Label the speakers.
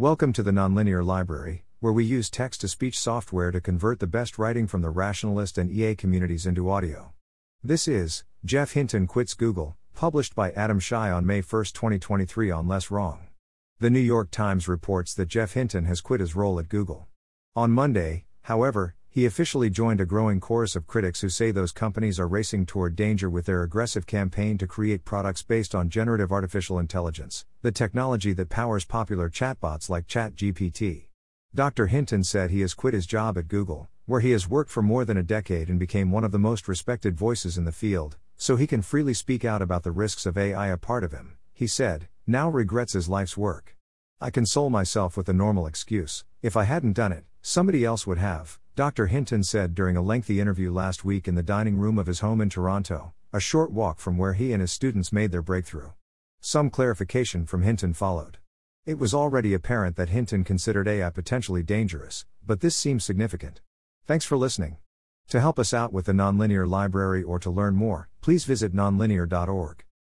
Speaker 1: Welcome to the Nonlinear Library, where we use text to speech software to convert the best writing from the rationalist and EA communities into audio. This is Geoff Hinton Quits Google, published by Adam Shai on May 1, 2023, on Less Wrong. The New York Times reports that Geoff Hinton has quit his role at Google. On Monday, however, he officially joined a growing chorus of critics who say those companies are racing toward danger with their aggressive campaign to create products based on generative artificial intelligence, the technology that powers popular chatbots like ChatGPT. Dr. Hinton said he has quit his job at Google, where he has worked for more than a decade and became one of the most respected voices in the field, so he can freely speak out about the risks of AI a part of him, he said, now regrets his life's work. I console myself with the normal excuse if I hadn't done it, somebody else would have. Dr. Hinton said during a lengthy interview last week in the dining room of his home in Toronto, a short walk from where he and his students made their breakthrough. Some clarification from Hinton followed. It was already apparent that Hinton considered AI potentially dangerous, but this seems significant. Thanks for listening. To help us out with the Nonlinear Library or to learn more, please visit nonlinear.org.